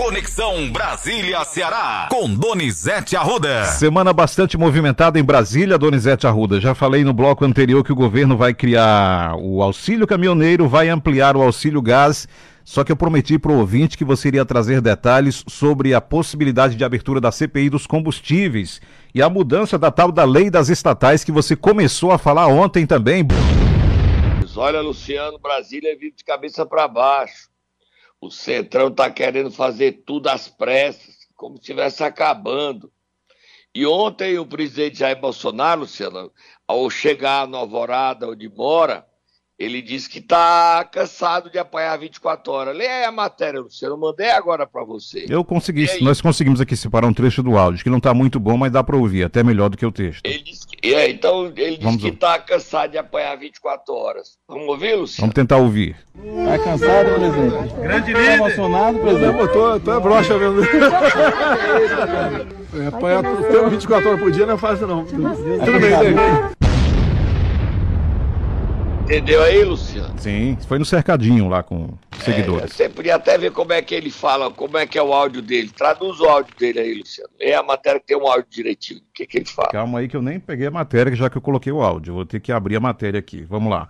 Conexão Brasília-Ceará, com Donizete Arruda. Semana bastante movimentada em Brasília, Donizete Arruda. Já falei no bloco anterior que o governo vai criar o auxílio caminhoneiro, vai ampliar o auxílio gás. Só que eu prometi para o ouvinte que você iria trazer detalhes sobre a possibilidade de abertura da CPI dos combustíveis e a mudança da tal da lei das estatais que você começou a falar ontem também. Olha, Luciano, Brasília vive de cabeça para baixo. O Centrão está querendo fazer tudo às pressas, como se estivesse acabando. E ontem o presidente Jair Bolsonaro, Luciano, ao chegar no Alvorada, onde mora, ele disse que está cansado de apanhar 24 horas. Leia aí a matéria, Luciano. Mandei agora para você. Eu consegui, nós conseguimos aqui separar um trecho do áudio, que não está muito bom, mas dá para ouvir, até melhor do que o texto. Ele disse que, é, então, ele disse que está cansado de apanhar 24 horas. Vamos ouvir, Luciano? Vamos tentar ouvir. Está cansado, presidente? Grande Está líder. emocionado, presidente? Eu tô, tô é broxa mesmo. é, apanhar tempo 24 horas por dia não é fácil, não. Tudo bem? Entendeu aí, Luciano? Sim, foi no cercadinho lá com É, seguidores. você podia até ver como é que ele fala, como é que é o áudio dele. Traduz o áudio dele aí, Luciano. É a matéria que tem um áudio direitinho. O que, que ele fala? Calma aí que eu nem peguei a matéria, já que eu coloquei o áudio. Vou ter que abrir a matéria aqui. Vamos lá.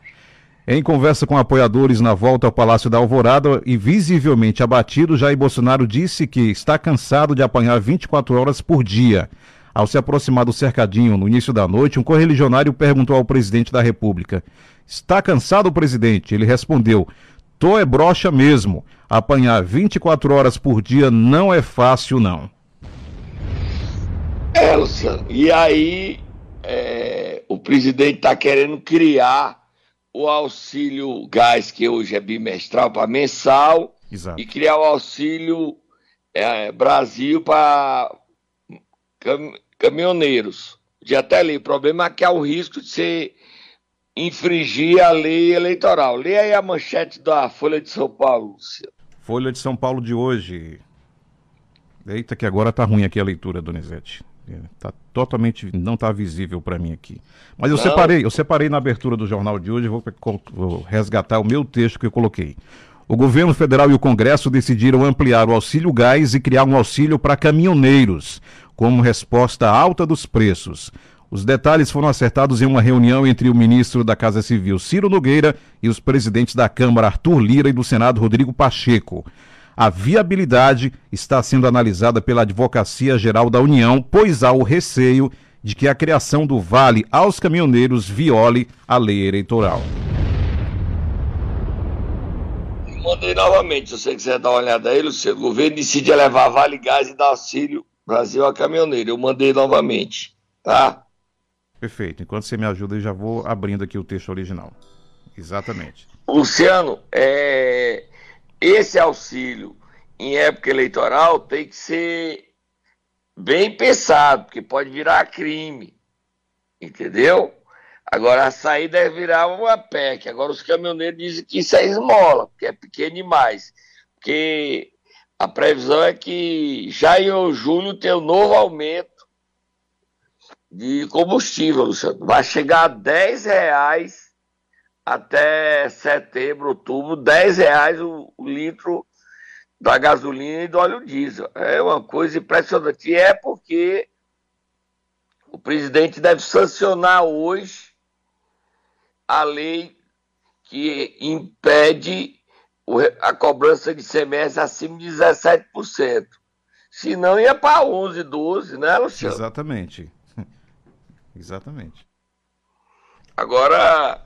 Em conversa com apoiadores na volta ao Palácio da Alvorada e visivelmente abatido, Jair Bolsonaro disse que está cansado de apanhar 24 horas por dia. Ao se aproximar do cercadinho no início da noite, um correligionário perguntou ao presidente da República: Está cansado, presidente? Ele respondeu: Tô é broxa mesmo. Apanhar 24 horas por dia não é fácil, não. É, Luciano. E aí, é, o presidente está querendo criar o auxílio gás, que hoje é bimestral, para mensal, Exato. e criar o auxílio é, Brasil para cam caminhoneiros. Já até ali. O problema é que há o risco de você infringir a lei eleitoral. Lê aí a manchete da Folha de São Paulo, Luciano. Folha de São Paulo de hoje. Eita, que agora tá ruim aqui a leitura, Donizete. É, Tá totalmente, não tá visível para mim aqui. Mas eu Não. separei, eu separei na abertura do jornal de hoje, vou, vou resgatar o meu texto que eu coloquei. O governo federal e o Congresso decidiram ampliar o auxílio gás e criar um auxílio para caminhoneiros, como resposta à alta dos preços. Os detalhes foram acertados em uma reunião entre o ministro da Casa Civil, Ciro Nogueira, e os presidentes da Câmara, Arthur Lira, e do Senado, Rodrigo Pacheco. A viabilidade está sendo analisada pela Advocacia Geral da União, pois há o receio de que a criação do Vale aos caminhoneiros viole a lei eleitoral. Mandei novamente, se você quiser dar uma olhada aí, Luciano. O governo decide levar Vale Gás e dar auxílio Brasil a caminhoneiro. Eu mandei novamente, tá? Perfeito. Enquanto você me ajuda, eu já vou abrindo aqui o texto original. Exatamente. Luciano, é, esse auxílio em época eleitoral tem que ser bem pensado, porque pode virar crime, entendeu? Agora a saída é virar uma PEC. Agora os caminhoneiros dizem que isso é esmola, porque é pequeno demais. Porque a previsão é que já em julho tem um novo aumento de combustível, Luciano. Vai chegar a 10 reais até setembro, outubro, 10 reais o, o litro da gasolina e do óleo diesel. É uma coisa impressionante. E é porque o presidente deve sancionar hoje a lei que impede a cobrança de CMS acima de 17%. Senão ia para 11, 12, né, Luciano? Exatamente. Exatamente. Agora,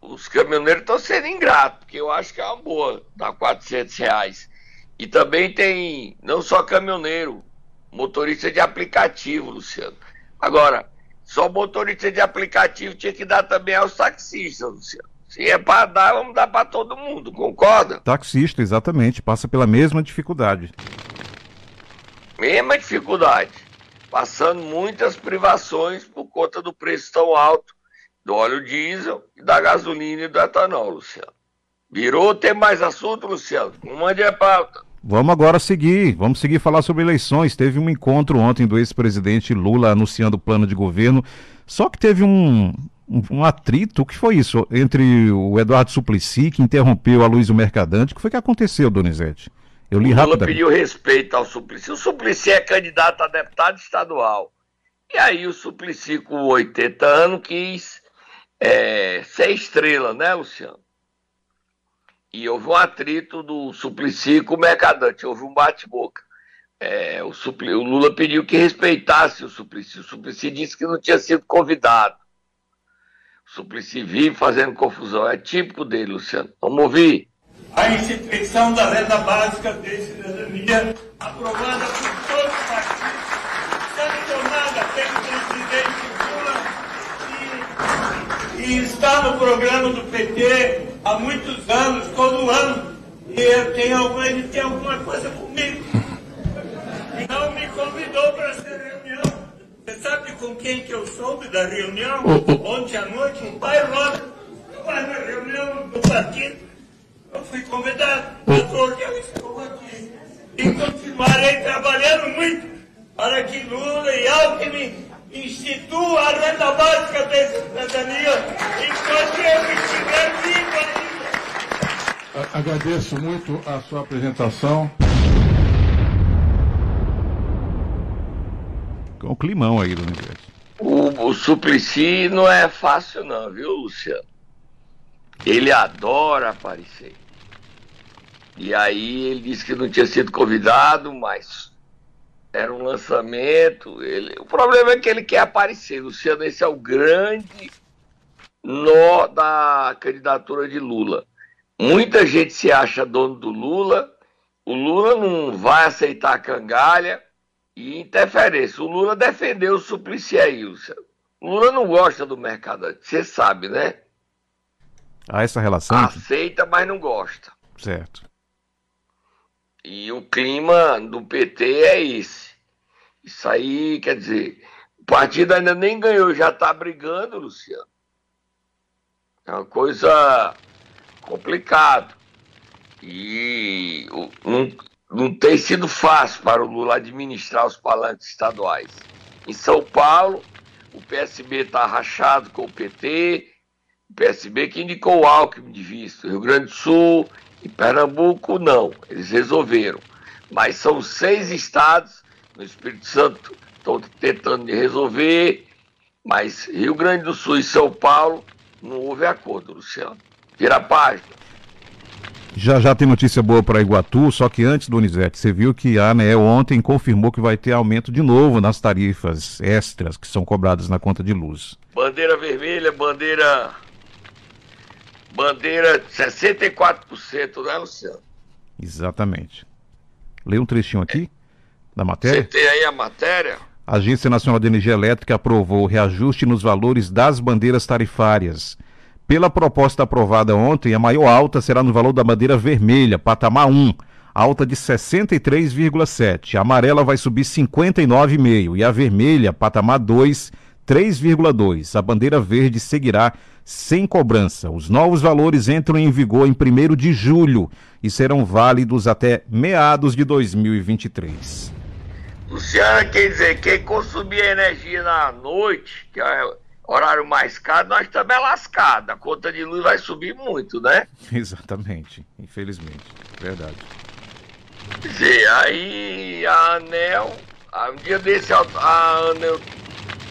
os caminhoneiros estão sendo ingratos, porque eu acho que é uma boa, dar 400 reais. E também tem, não só caminhoneiro, motorista de aplicativo, Luciano. Agora, só motorista de aplicativo tinha que dar também aos taxistas, Luciano. Se é para dar, vamos dar para todo mundo, concorda? Taxista, exatamente. Passa pela mesma dificuldade. Mesma dificuldade. Passando muitas privações por conta do preço tão alto do óleo diesel, da gasolina e do etanol, Luciano. Virou, tem mais assunto, Luciano? Não mande a pauta. Vamos agora seguir, vamos seguir falar sobre eleições. Teve um encontro ontem do ex-presidente Lula anunciando o plano de governo, só que teve um, um, um atrito, o que foi isso? Entre o Eduardo Suplicy, que interrompeu a Luiz Mercadante, o que foi que aconteceu, Donizete? Eu li O Lula pediu respeito ao Suplicy. O Suplicy é candidato a deputado estadual. E aí o Suplicy, com 80 anos, quis é, ser estrela, né, Luciano? E houve um atrito do Suplicy com o Mercadante, houve um bate-boca. É, o, o Lula pediu que respeitasse o Suplicy. O Suplicy disse que não tinha sido convidado. Suplicy vive fazendo confusão. É típico dele, Luciano. Vamos ouvir. a instituição da renda básica de cidadania, aprovada por todos os partidos, sancionada pelo presidente Lula e, e está no programa do PT há muitos anos, todo ano. E eu tenho alguma, ele tem alguma coisa comigo. E não me convidou para reunião. Você sabe com quem que eu soube da reunião? Ontem à noite, o pai Rosa vai na reunião do partido. Eu fui convidado, mas hoje eu estou aqui. E continuarei trabalhando muito para que Lula e Alckmin instituam a renda básica de cidadania enquanto eu estiver vivo ainda. A- Agradeço muito a sua apresentação. Com o climão aí, Donizete. O, o Suplicy não é fácil não, viu, Luciano? Ele adora aparecer. E aí ele disse que não tinha sido convidado, mas era um lançamento. Ele... O problema é que ele quer aparecer. Luciano, esse é o grande nó da candidatura de Lula. Muita gente se acha dono do Lula. O Lula não vai aceitar a cangalha e interferência. O Lula defendeu o Suplicy aí, Luciano. O Lula não gosta do mercado, você sabe, né? Há essa relação? Aceita, mas não gosta. Certo. E o clima do PT é esse. Isso aí, quer dizer, o partido ainda nem ganhou, já está brigando, Luciano. É uma coisa complicada. E não, não tem sido fácil para o Lula administrar os palanques estaduais. Em São Paulo, o PSB está rachado com o PT, o PSB que indicou o Alckmin de visto. Rio Grande do Sul, em Pernambuco, não. Eles resolveram. Mas são seis estados, no Espírito Santo, estão tentando resolver, mas Rio Grande do Sul e São Paulo não houve acordo, Luciano. Vira a página. Já já tem notícia boa para Iguatu, só que antes, Donizete, você viu que a ANEEL ontem confirmou que vai ter aumento de novo nas tarifas extras que são cobradas na conta de luz. Bandeira vermelha, bandeira. Bandeira 64%, né, Luciano? Exatamente. Lê um trechinho aqui da Você matéria. tem aí a matéria? A Agência Nacional de Energia Elétrica aprovou o reajuste nos valores das bandeiras tarifárias. Pela proposta aprovada ontem, a maior alta será no valor da bandeira vermelha, patamar 1, alta de 63,7. A amarela vai subir 59,5 e a vermelha, patamar 2, 3,2. A bandeira verde seguirá sem cobrança. Os novos valores entram em vigor em 1 de julho e serão válidos até meados de 2023. Luciana, quer dizer, quem consumir energia na noite, que é horário mais caro, nós estamos é lascados. A conta de luz vai subir muito, né? Exatamente, infelizmente. Verdade. Quer dizer, aí a ANEL, um dia desse a ANEL,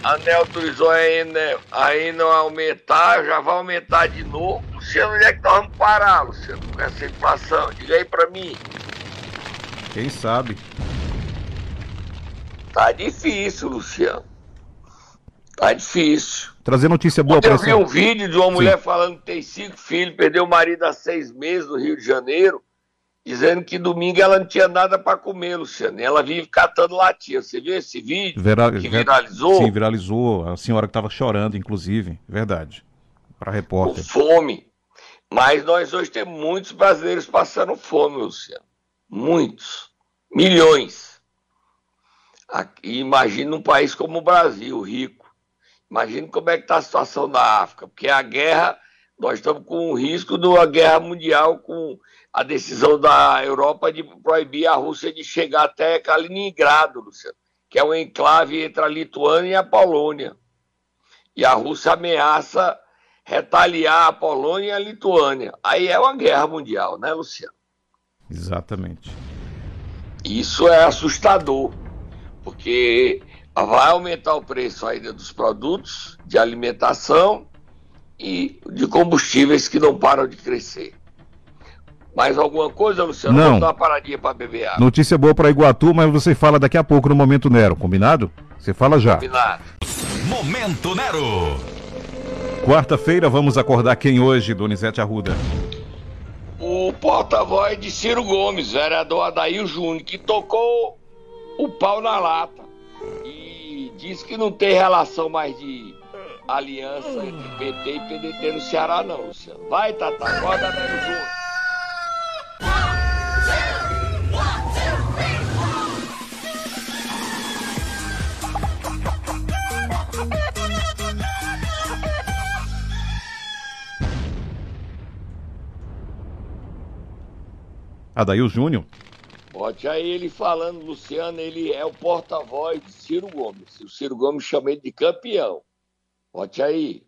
a ANEL autorizou a Enel a Enel a aumentar, já vai aumentar de novo. Luciano, onde é que nós vamos parar, Luciano, com essa inflação? Diga aí pra mim. Quem sabe? Tá difícil, Luciano. Tá difícil. Trazer notícia boa para eu vi um vídeo de uma mulher falando que tem cinco filhos, perdeu o marido há seis meses no Rio de Janeiro, dizendo que domingo ela não tinha nada para comer, Luciano. E ela vive catando latinha. Você viu esse vídeo Vera... que viralizou? Sim, viralizou. A senhora que estava chorando, inclusive. Verdade. Para Com repórter. fome. Mas nós hoje temos muitos brasileiros passando fome, Luciano. Muitos. Milhões. Aqui, imagina um país como o Brasil, rico. Imagina como é que está a situação da África. Porque a guerra, nós estamos com o risco de uma guerra mundial com a decisão da Europa de proibir a Rússia de chegar até Kaliningrado, Luciano, que é um enclave entre a Lituânia e a Polônia. E a Rússia ameaça retaliar a Polônia e a Lituânia. Aí é uma guerra mundial, né, Luciano? Exatamente. Isso é assustador, porque vai aumentar o preço ainda dos produtos de alimentação e de combustíveis que não param de crescer. Mais alguma coisa, Luciano? Não. Vamos dar uma paradinha para beber água. Notícia boa para Iguatu, mas você fala daqui a pouco no Momento Nero, combinado? Você fala já. Combinado. Momento Nero. Quarta-feira vamos acordar quem hoje, Donizete Arruda? O porta-voz de Ciro Gomes, vereador Adair Júnior, que tocou o pau na lata e disse que não tem relação mais de aliança entre PT e PDT no Ceará, não, Luciano. Vai, Tata, acorda, Adair Júnior. Adail Júnior? Bote aí ele falando, Luciano, ele é o porta-voz de Ciro Gomes. O Ciro Gomes chama ele de campeão. Bote aí.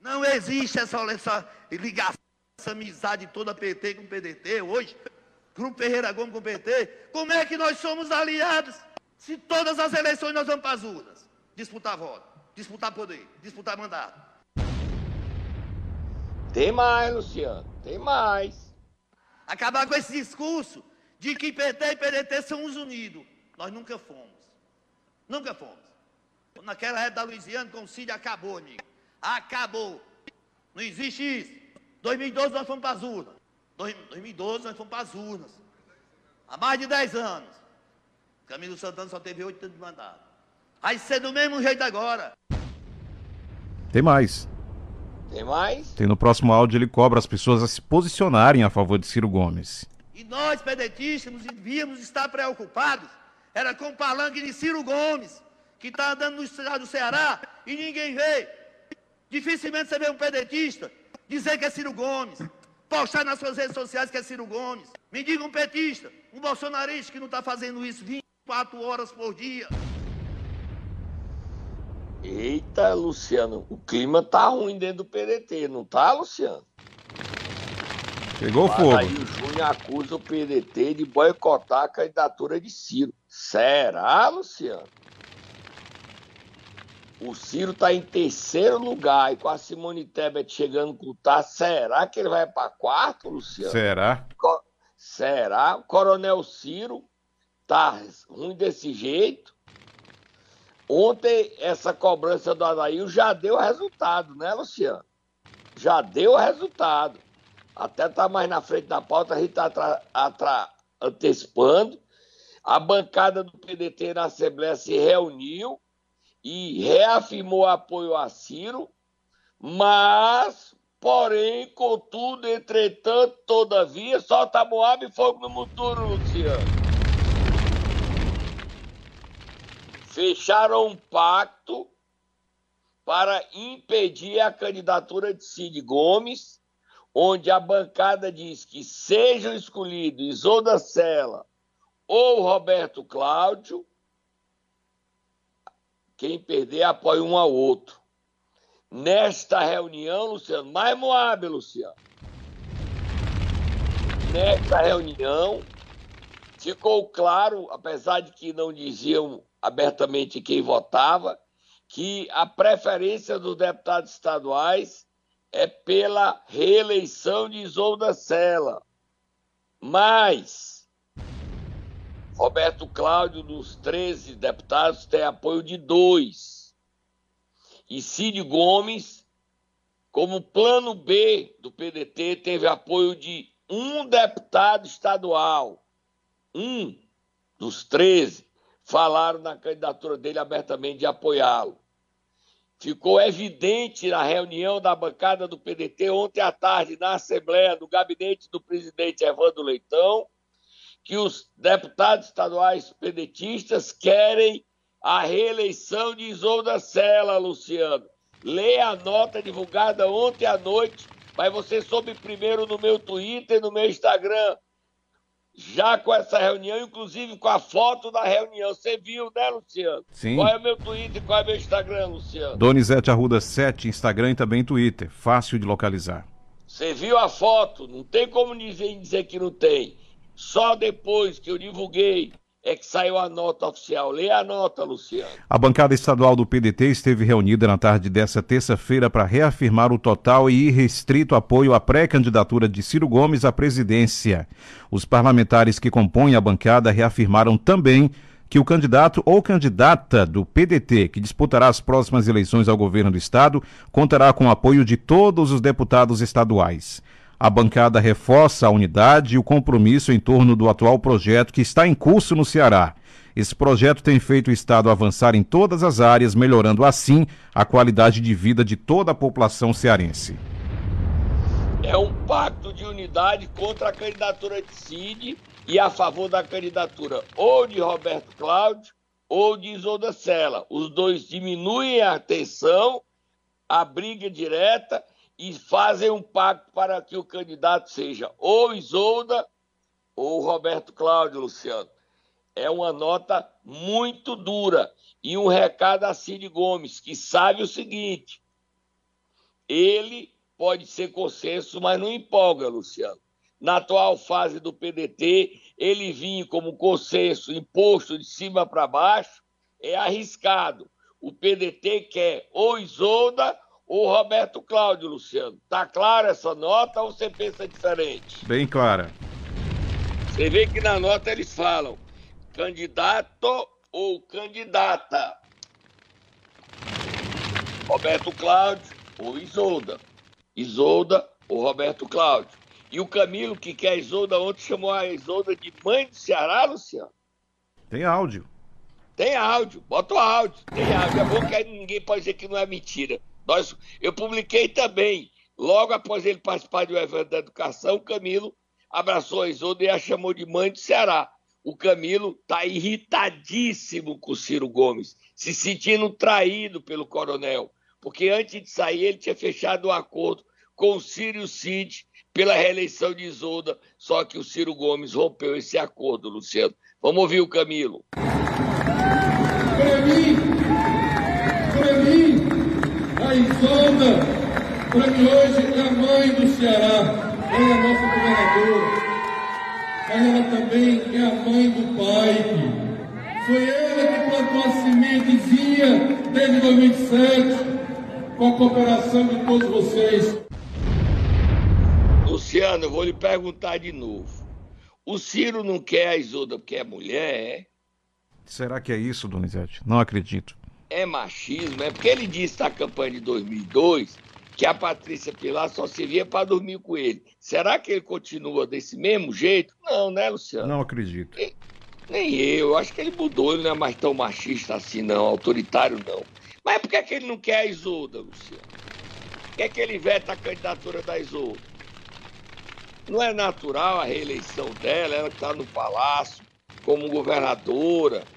Não existe essa, essa ligação, essa amizade toda PT com PDT hoje. Grupo Ferreira Gomes com PT. Como é que nós somos aliados se todas as eleições nós vamos para as urnas? Disputar voto, disputar poder, disputar mandato. Tem mais, Luciano, tem mais. Acabar com esse discurso de que PT e PDT são os unidos. Nós nunca fomos. Nunca fomos. Naquela época da Luiziana, o concílio acabou, amigo. Acabou. Não existe isso. 2012 nós fomos para as urnas. Dois- 2012 nós fomos para as urnas. Há mais de 10 anos. Camilo Santana só teve 8 anos de mandato. Vai ser do mesmo jeito agora. Tem mais. Tem mais? Tem no próximo áudio ele cobra as pessoas a se posicionarem a favor de Ciro Gomes. E nós, pedetistas, devíamos estar preocupados. Era com o palanque de Ciro Gomes, que está andando no estado do Ceará e ninguém vê. Dificilmente você vê um pedetista dizer que é Ciro Gomes, postar nas suas redes sociais que é Ciro Gomes. Me diga um petista, um bolsonarista que não está fazendo isso 24 horas por dia. Eita, Luciano, o clima tá ruim dentro do PDT, não tá, Luciano? Pegou Aí fogo. o Júnior acusa o PDT de boicotar a candidatura de Ciro. Será, Luciano? O Ciro tá em terceiro lugar e com a Simone Tebet chegando com o tá, será que ele vai para quarto, Luciano? Será? Co- Será? O Coronel Ciro tá ruim desse jeito? Ontem, essa cobrança do Adail já deu resultado, né, Luciano? Já deu resultado. Até tá mais na frente da pauta, a gente tá atra- antecipando. A bancada do PDT na Assembleia se reuniu e reafirmou apoio a Ciro, mas, porém, contudo, entretanto, todavia, solta Moab e fogo no motor, Luciano. Fecharam um pacto para impedir a candidatura de Cid Gomes, onde a bancada diz que sejam escolhidos Isolda Sela ou Roberto Cláudio, quem perder apoia um ao outro. Nesta reunião, Luciano, mais Moab, Luciano. Nesta reunião, ficou claro, apesar de que não diziam abertamente quem votava, que a preferência dos deputados estaduais é pela reeleição de Isolda Sela. Mas Roberto Cláudio, dos 13 deputados, tem apoio de dois. E Cid Gomes, como plano B do PDT, teve apoio de um deputado estadual. Um dos 13 falaram na candidatura dele abertamente de apoiá-lo. Ficou evidente na reunião da bancada do PDT ontem à tarde, na Assembleia, no gabinete do presidente Evandro Leitão, que os deputados estaduais pedetistas querem a reeleição de Isolda Sela, Luciano. Leia a nota divulgada ontem à noite, mas você soube primeiro no meu Twitter e no meu Instagram. Já com essa reunião, inclusive com a foto da reunião. Você viu, né, Luciano? Sim. Qual é o meu Twitter e qual é o meu Instagram, Luciano? Donizete Arruda 7, Instagram e também Twitter. Fácil de localizar. Você viu a foto? Não tem como dizer, dizer que não tem. Só depois que eu divulguei é que saiu a nota oficial. Lê a nota, Luciano. A bancada estadual do PDT esteve reunida na tarde desta terça-feira para reafirmar o total e irrestrito apoio à pré-candidatura de Ciro Gomes à presidência. Os parlamentares que compõem a bancada reafirmaram também que o candidato ou candidata do PDT que disputará as próximas eleições ao governo do estado contará com o apoio de todos os deputados estaduais. A bancada reforça a unidade e o compromisso em torno do atual projeto que está em curso no Ceará. Esse projeto tem feito o Estado avançar em todas as áreas, melhorando assim a qualidade de vida de toda a população cearense. É um pacto de unidade contra a candidatura de Cid e a favor da candidatura ou de Roberto Cláudio ou de Isolda Sela. Os dois diminuem a tensão, a briga direta e fazem um pacto para que o candidato seja ou Isolda ou Roberto Cláudio, Luciano. É uma nota muito dura. E um recado a Cid Gomes, que sabe o seguinte: ele pode ser consenso, mas não empolga, Luciano. Na atual fase do PDT, ele vinha como consenso imposto de cima para baixo, é arriscado. O PDT quer ou Isolda o Roberto Cláudio, Luciano. Tá clara essa nota ou você pensa diferente? Bem clara. Você vê que na nota eles falam candidato ou candidata. Roberto Cláudio ou Isolda. Isolda ou Roberto Cláudio. E o Camilo, que quer a Isolda, ontem chamou a Isolda de mãe do Ceará, Luciano. Tem áudio. Tem áudio, bota o áudio. Tem áudio. É bom que aí ninguém pode dizer que não é mentira. Nós, eu publiquei também, logo após ele participar de um evento da educação, o Camilo abraçou a Isolda e a chamou de mãe do Ceará. O Camilo está irritadíssimo com o Ciro Gomes, se sentindo traído pelo coronel, porque antes de sair ele tinha fechado um acordo com o Ciro Cid pela reeleição de Isolda, só que o Ciro Gomes rompeu esse acordo, Luciano. Vamos ouvir o Camilo. Para mim, para mim, a Isolda, para mim hoje é a mãe do Ceará, ela é a nossa governadora, mas ela também é a mãe do pai. Foi ela que plantou a sementezinha desde 2007, com a cooperação de todos vocês. Luciano, eu vou lhe perguntar de novo. O Ciro não quer a Isolda porque é mulher, é? Será que é isso, Donizete? Não acredito. É machismo, é porque ele disse na campanha de 2002 que a Patrícia Pilar só servia para dormir com ele. Será que ele continua desse mesmo jeito? Não, né, Luciano? Não acredito. E- nem eu, eu acho que ele mudou, ele não é mais tão machista assim, não, autoritário não. Mas por que, é que ele não quer a Isolda, Luciano? Por que, é que ele veta a candidatura da Isolda? Não é natural a reeleição dela, ela que está no palácio, como governadora.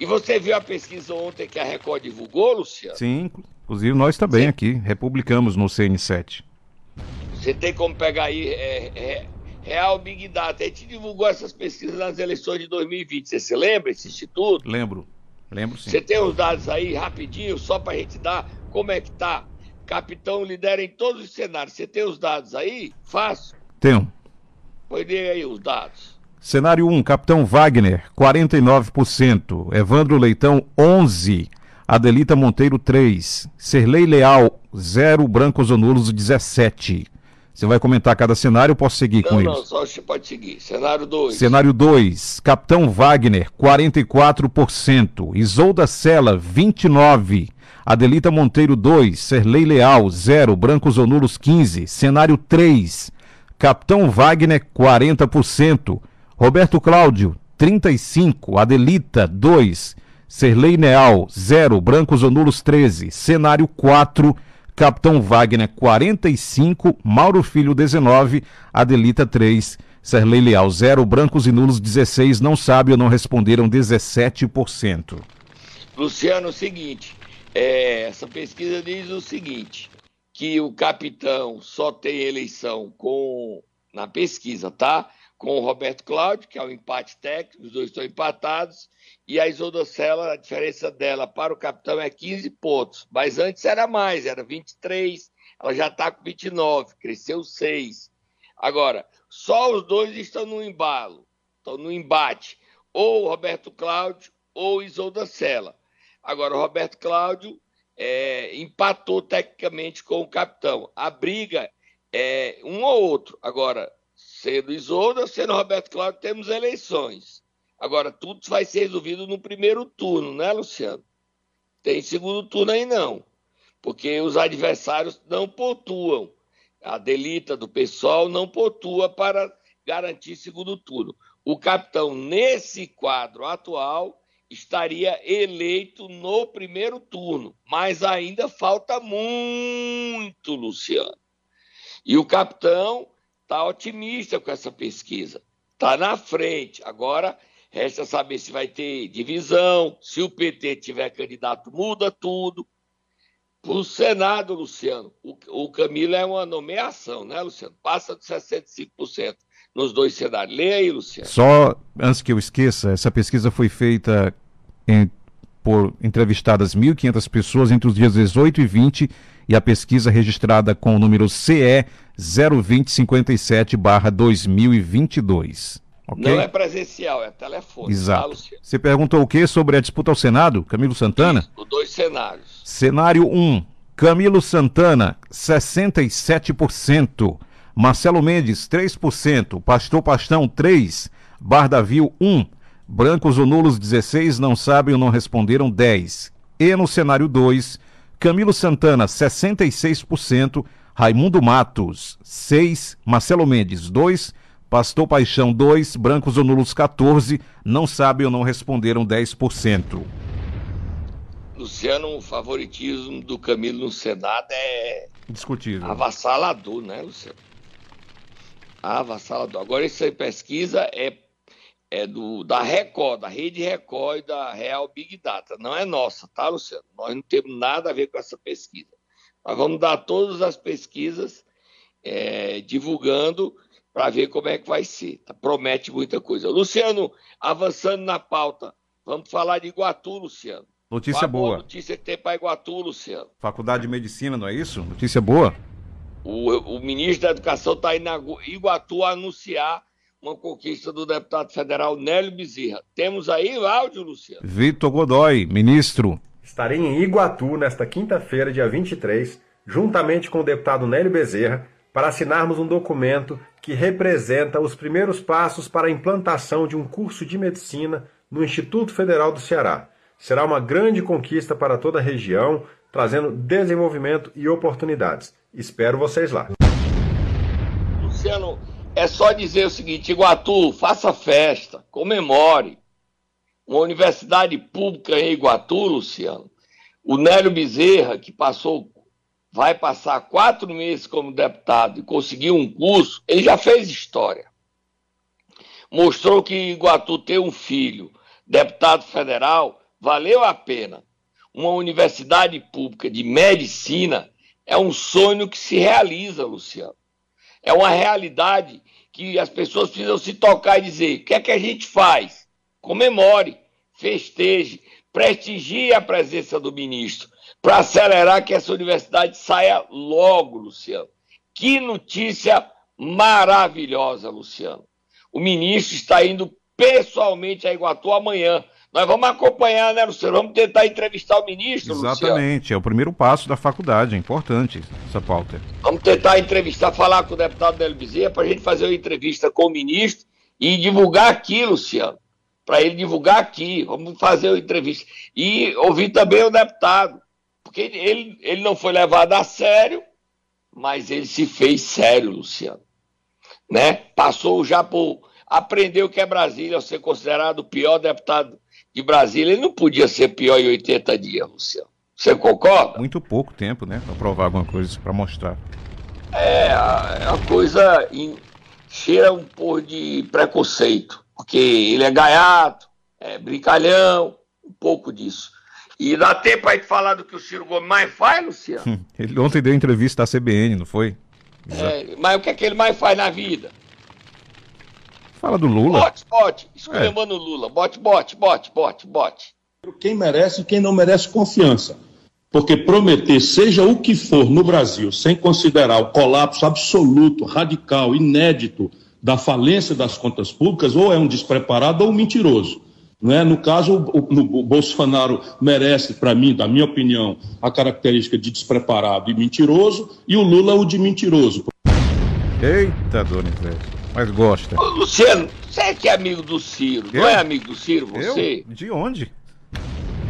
E você viu a pesquisa ontem que a Record divulgou, Luciano? Sim, inclusive nós também Sim. aqui, republicamos no CN7. Você tem como pegar aí é, é, Real Big Data. A gente divulgou essas pesquisas nas eleições de 2020. Você se lembra, esse instituto? Lembro, lembro sim. Você tem os dados aí rapidinho, só para a gente dar como é que tá. Capitão lidera em todos os cenários. Você tem os dados aí? Fácil. Tenho. Pois dê aí os dados. Cenário 1, Capitão Wagner, 49%. Evandro Leitão, 11%. Adelita Monteiro, 3%. Serlei Leal, 0%. Brancos ou nulos, 17%. Você vai comentar cada cenário, eu posso seguir com Não, eles. não, só você pode seguir. Cenário 2. Cenário 2, Capitão Wagner, 44%. Isolda Sela, 29%. Adelita Monteiro, 2%. Serlei Leal, 0%. Brancos ou nulos, 15%. Cenário 3, Capitão Wagner, 40%. Roberto Cláudio, 35%. Adelita, 2%. Serlei Leal, 0%. Brancos ou nulos, 13%. Cenário 4, Capitão Wagner, 45%. Mauro Filho, 19%. Adelita, 3%. Serlei Leal, 0%. Brancos e nulos, 16%. Não sabe ou não responderam, 17%. Luciano, é o seguinte, é, essa pesquisa diz o seguinte, que o capitão só tem eleição com na pesquisa, tá? Com o Roberto Cláudio, que é o empate técnico, os dois estão empatados, e a Isolda Sela, a diferença dela para o capitão é 15 pontos, mas antes era mais, era 23, ela já está com 29, cresceu 6. Agora, só os dois estão no embalo, estão no embate. Ou o Roberto Cláudio ou Isolda Sela. Agora, o Roberto Cláudio é, empatou tecnicamente com o capitão. A briga é um ou outro. Agora, sendo Isolda, sendo Roberto Cláudio, temos eleições. Agora, tudo vai ser resolvido no primeiro turno, né, Luciano? Tem segundo turno aí não, porque os adversários não pontuam. A delita do pessoal não pontua para garantir segundo turno. O capitão, nesse quadro atual, estaria eleito no primeiro turno, mas ainda falta muito, Luciano. E o capitão está otimista com essa pesquisa, está na frente. Agora resta saber se vai ter divisão, se o PT tiver candidato, muda tudo. Para o Senado, Luciano, o, Camilo é uma nomeação, né, Luciano? Passa de 65% nos dois cenários. Leia aí, Luciano. Só antes que eu esqueça, essa pesquisa foi feita em, por entrevistadas 1.500 pessoas entre os dias 18 e 20 e a pesquisa registrada com o número CE 02057-2022. Okay? Não é presencial, é telefone. Exato. Tá, Você perguntou o que sobre a disputa ao Senado, Camilo Santana? Isso, os dois cenários. Cenário 1, Camilo Santana, 67%. Marcelo Mendes, 3%. Pastor Pastão, 3%. Bardavil, 1%. Brancos ou nulos, 16%. Não sabem ou não responderam, 10%. E no cenário 2, Camilo Santana, 66%. Raimundo Matos, 6%. Marcelo Mendes, 2%. Pastor Paixão, 2%. Brancos ou nulos, 14%. Não sabem ou não responderam, 10%. Luciano, o favoritismo do Camilo no Senado é. Discutível. Avassalador, né, Luciano? avassalador. Agora, essa pesquisa é, é do, da Record, da Rede Record e da Real Big Data. Não é nossa, tá, Luciano? Nós não temos nada a ver com essa pesquisa. Nós vamos dar todas as pesquisas é, divulgando para ver como é que vai ser. Tá? Promete muita coisa. Luciano, avançando na pauta, vamos falar de Iguatu, Luciano. Notícia Qual boa. notícia que tem para Iguatu, Luciano. Faculdade de Medicina, não é isso? Notícia boa. O, o ministro da Educação está indo na Iguatu a anunciar uma conquista do deputado federal Nélio Bezerra. Temos aí o áudio, Luciano. Vitor Godoy, ministro. Estarei em Iguatu nesta quinta-feira, dia 23, juntamente com o deputado Nélio Bezerra, para assinarmos um documento que representa os primeiros passos para a implantação de um curso de medicina no Instituto Federal do Ceará. Será uma grande conquista para toda a região, trazendo desenvolvimento e oportunidades. Espero vocês lá. Luciano, é só dizer o seguinte: Iguatu, faça festa, comemore. Uma universidade pública em Iguatu, Luciano. O Nélio Bezerra, que passou, vai passar quatro meses como deputado e conseguiu um curso, ele já fez história. Mostrou que Iguatu ter um filho, deputado federal, valeu a pena. Uma universidade pública de medicina é um sonho que se realiza, Luciano. É uma realidade que as pessoas precisam se tocar e dizer: o que é que a gente faz? Comemore, festeje, prestigie a presença do ministro, para acelerar que essa universidade saia logo, Luciano. Que notícia maravilhosa, Luciano. O ministro está indo pessoalmente a Iguatu amanhã nós vamos acompanhar, né, Luciano? Vamos tentar entrevistar o ministro, Exatamente, Luciano. é o primeiro passo da faculdade, é importante essa pauta. Vamos tentar entrevistar, falar com o deputado Nélio Bezerra para a gente fazer uma entrevista com o ministro e divulgar aqui, Luciano. Para ele divulgar aqui, vamos fazer uma entrevista. E ouvir também o deputado, porque ele, ele não foi levado a sério, mas ele se fez sério, Luciano. Né? Passou já por. Aprendeu que é Brasília, ser considerado o pior deputado de Brasília, ele não podia ser pior em 80 dias, Luciano. Você concorda? Muito pouco tempo, né? Para provar alguma coisa, para mostrar. É, é uma coisa. Em, cheira um pouco de preconceito, porque ele é gaiato, é brincalhão, um pouco disso. E dá tempo aí de falar do que o Ciro Gomes mais faz, Luciano? ele ontem deu entrevista à CBN, não foi? É, mas o que é que ele mais faz na vida? Fala do Lula. Bote, bote. Esculhambando é. o Lula. Bote, bote, bote, bote, bote. Quem merece e quem não merece confiança. Porque prometer, seja o que for no Brasil, sem considerar o colapso absoluto, radical, inédito da falência das contas públicas, ou é um despreparado ou um mentiroso. Né? No caso, o, o, o Bolsonaro merece, para mim, da minha opinião, a característica de despreparado e mentiroso, e o Lula o de mentiroso. Eita, Donizete. Mas gosta. Ô, Luciano, você é que é amigo do Ciro? Eu? Não é amigo do Ciro, você? Eu? De onde?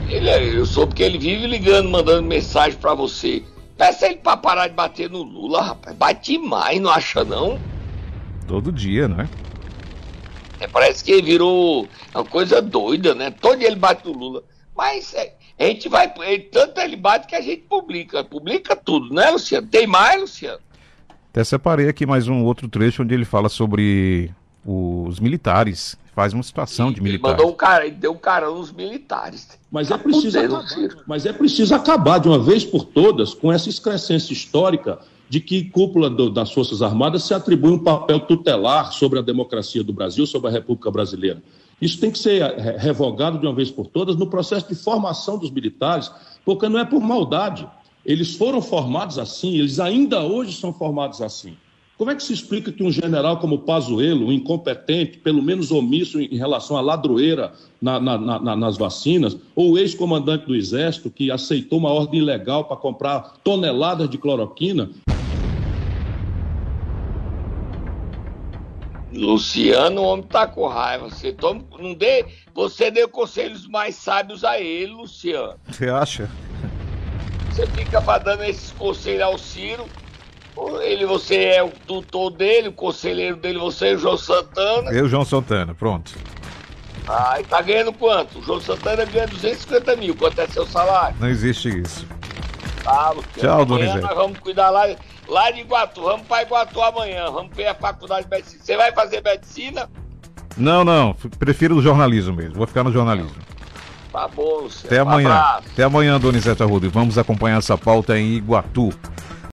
Ele é- eu soube que ele vive ligando, mandando mensagem pra você. Peça ele pra parar de bater no Lula, rapaz. Bate mais, não acha não? Todo dia, né? É, parece que ele virou uma coisa doida, né? Todo dia ele bate no Lula. Mas é, a gente vai. Ele, tanto ele bate que a gente publica. Publica tudo, né, Luciano? Tem mais, Luciano? Até separei aqui mais um outro trecho onde ele fala sobre os militares. Faz uma situação de Ele militares. mandou um cara, ele deu um carão nos militares. Mas é preciso Fudendo, acabar, mas é preciso acabar de uma vez por todas com essa excrescência histórica de que cúpula do- das Forças Armadas se atribui um papel tutelar sobre a democracia do Brasil, sobre a República Brasileira. Isso tem que ser eh, revogado de uma vez por todas no processo de formação dos militares, porque não é por maldade. Eles foram formados assim, eles ainda hoje são formados assim. Como é que se explica que um general como Pazuello, um incompetente, pelo menos omisso em relação à ladroeira na- na- na- na- nas vacinas, ou o ex-comandante do Exército, que aceitou uma ordem ilegal para comprar toneladas de cloroquina, Luciano, o homem tá com raiva. Você, toma, não dê, você deu conselhos mais sábios a ele, Luciano. Você acha? Você fica dando esses conselhos ao Ciro. Ele, você é o tutor dele, o conselheiro dele, você é o João Santana. Eu, João Santana, pronto. Ah, e tá ganhando quanto? O João Santana ganha 250 mil. Quanto é seu salário? Não existe isso. Tá, Luciano. Tchau, Amanhã Donizete. nós vamos cuidar lá, lá de Iguatu. Vamos pra Iguatu amanhã. Vamos ver a faculdade de medicina. Você vai fazer medicina? Não, não. Prefiro o jornalismo mesmo. Vou ficar no jornalismo. Tá bom, Luciano. Até Um amanhã. abraço. Até amanhã, Donizete Arruda. E Vamos acompanhar essa pauta em Iguatu.